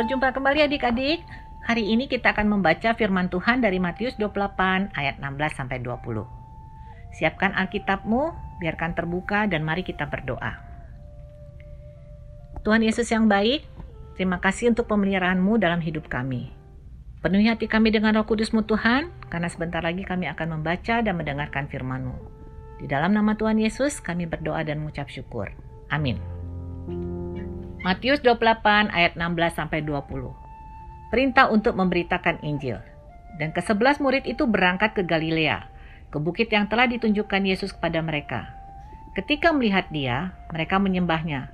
Berjumpa kembali adik-adik. Hari ini kita akan membaca firman Tuhan dari Matius 28 ayat 16 sampai 20. Siapkan Alkitabmu, biarkan terbuka dan mari kita berdoa. Tuhan Yesus yang baik, terima kasih untuk pemeliharaanmu dalam hidup kami. Penuhi hati kami dengan roh kudusmu Tuhan, karena sebentar lagi kami akan membaca dan mendengarkan firman-Mu. Di dalam nama Tuhan Yesus kami berdoa dan mengucap syukur. Amin. Matius 28 ayat 16 sampai 20. Perintah untuk memberitakan Injil. Dan kesebelas murid itu berangkat ke Galilea, ke bukit yang telah ditunjukkan Yesus kepada mereka. Ketika melihat dia, mereka menyembahnya.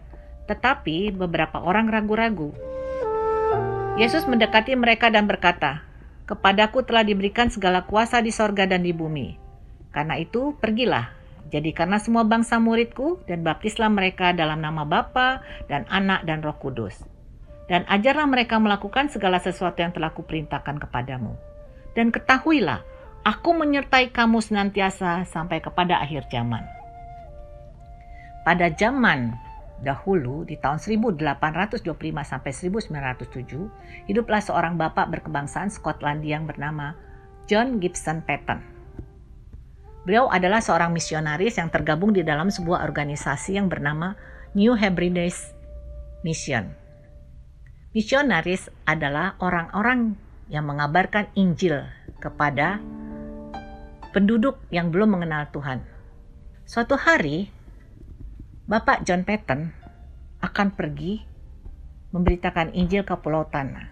Tetapi beberapa orang ragu-ragu. Yesus mendekati mereka dan berkata, Kepadaku telah diberikan segala kuasa di sorga dan di bumi. Karena itu, pergilah, Jadikanlah semua bangsa muridku dan baptislah mereka dalam nama Bapa dan Anak dan Roh Kudus. Dan ajarlah mereka melakukan segala sesuatu yang telah kuperintahkan kepadamu. Dan ketahuilah, aku menyertai kamu senantiasa sampai kepada akhir zaman. Pada zaman dahulu di tahun 1825 sampai 1907, hiduplah seorang bapak berkebangsaan Skotlandia yang bernama John Gibson Patton. Beliau adalah seorang misionaris yang tergabung di dalam sebuah organisasi yang bernama New Hebrides Mission. Misionaris adalah orang-orang yang mengabarkan Injil kepada penduduk yang belum mengenal Tuhan. Suatu hari, Bapak John Patton akan pergi memberitakan Injil ke Pulau Tanah.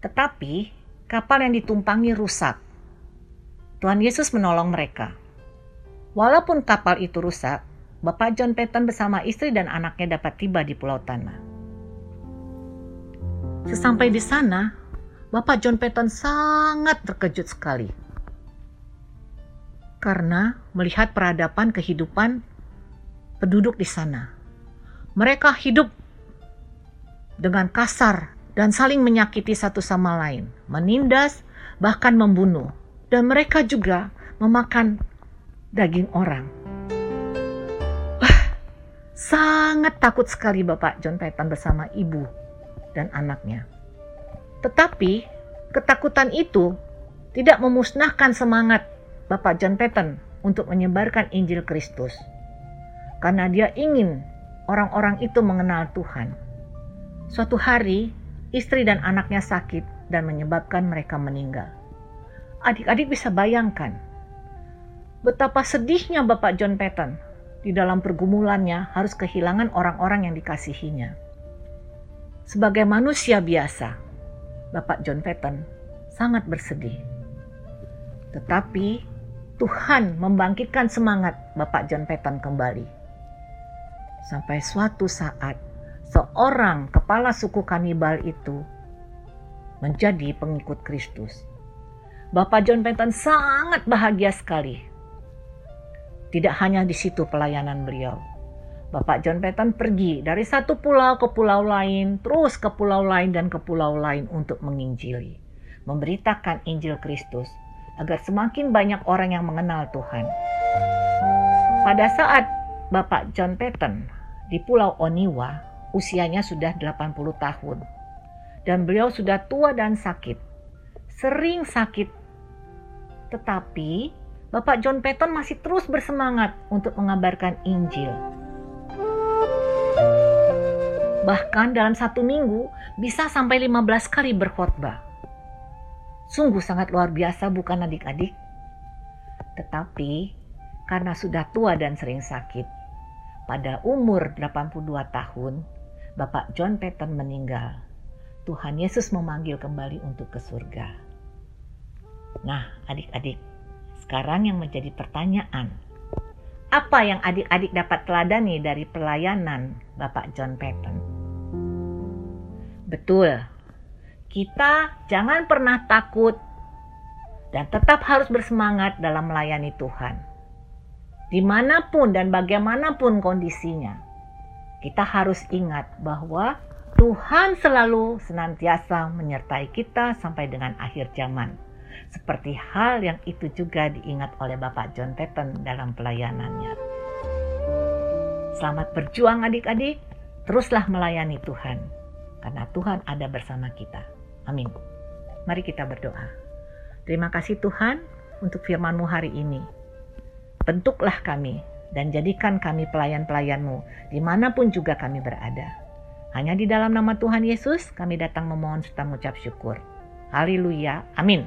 Tetapi kapal yang ditumpangi rusak Tuhan Yesus menolong mereka. Walaupun kapal itu rusak, Bapak John Patton bersama istri dan anaknya dapat tiba di Pulau Tanah. Sesampai di sana, Bapak John Patton sangat terkejut sekali karena melihat peradaban kehidupan penduduk di sana. Mereka hidup dengan kasar dan saling menyakiti satu sama lain, menindas, bahkan membunuh dan mereka juga memakan daging orang. Wah, sangat takut sekali Bapak John Patton bersama ibu dan anaknya. Tetapi ketakutan itu tidak memusnahkan semangat Bapak John Patton untuk menyebarkan Injil Kristus. Karena dia ingin orang-orang itu mengenal Tuhan. Suatu hari, istri dan anaknya sakit dan menyebabkan mereka meninggal adik-adik bisa bayangkan betapa sedihnya Bapak John Patton di dalam pergumulannya harus kehilangan orang-orang yang dikasihinya. Sebagai manusia biasa, Bapak John Patton sangat bersedih. Tetapi Tuhan membangkitkan semangat Bapak John Patton kembali. Sampai suatu saat, seorang kepala suku kanibal itu menjadi pengikut Kristus Bapak John Penton sangat bahagia sekali. Tidak hanya di situ pelayanan beliau. Bapak John Penton pergi dari satu pulau ke pulau lain, terus ke pulau lain dan ke pulau lain untuk menginjili, memberitakan Injil Kristus agar semakin banyak orang yang mengenal Tuhan. Pada saat Bapak John Patton di Pulau Oniwa, usianya sudah 80 tahun. Dan beliau sudah tua dan sakit. Sering sakit tetapi Bapak John Patton masih terus bersemangat untuk mengabarkan Injil. Bahkan dalam satu minggu bisa sampai 15 kali berkhotbah. Sungguh sangat luar biasa bukan adik-adik? Tetapi karena sudah tua dan sering sakit, pada umur 82 tahun, Bapak John Patton meninggal. Tuhan Yesus memanggil kembali untuk ke surga. Nah, adik-adik, sekarang yang menjadi pertanyaan, apa yang adik-adik dapat teladani dari pelayanan Bapak John Patton? Betul, kita jangan pernah takut dan tetap harus bersemangat dalam melayani Tuhan. Di mana pun dan bagaimanapun kondisinya, kita harus ingat bahwa Tuhan selalu senantiasa menyertai kita sampai dengan akhir zaman. Seperti hal yang itu juga diingat oleh Bapak John Patton dalam pelayanannya. Selamat berjuang adik-adik, teruslah melayani Tuhan. karena Tuhan ada bersama kita. Amin. Mari kita berdoa. Terima kasih Tuhan untuk firman-Mu hari ini. Bentuklah kami dan jadikan kami pelayan-pelayan-Mu di mana pun juga kami berada. Hanya di dalam nama Tuhan Yesus kami datang memohon serta mengucap syukur. Haleluya. Amin.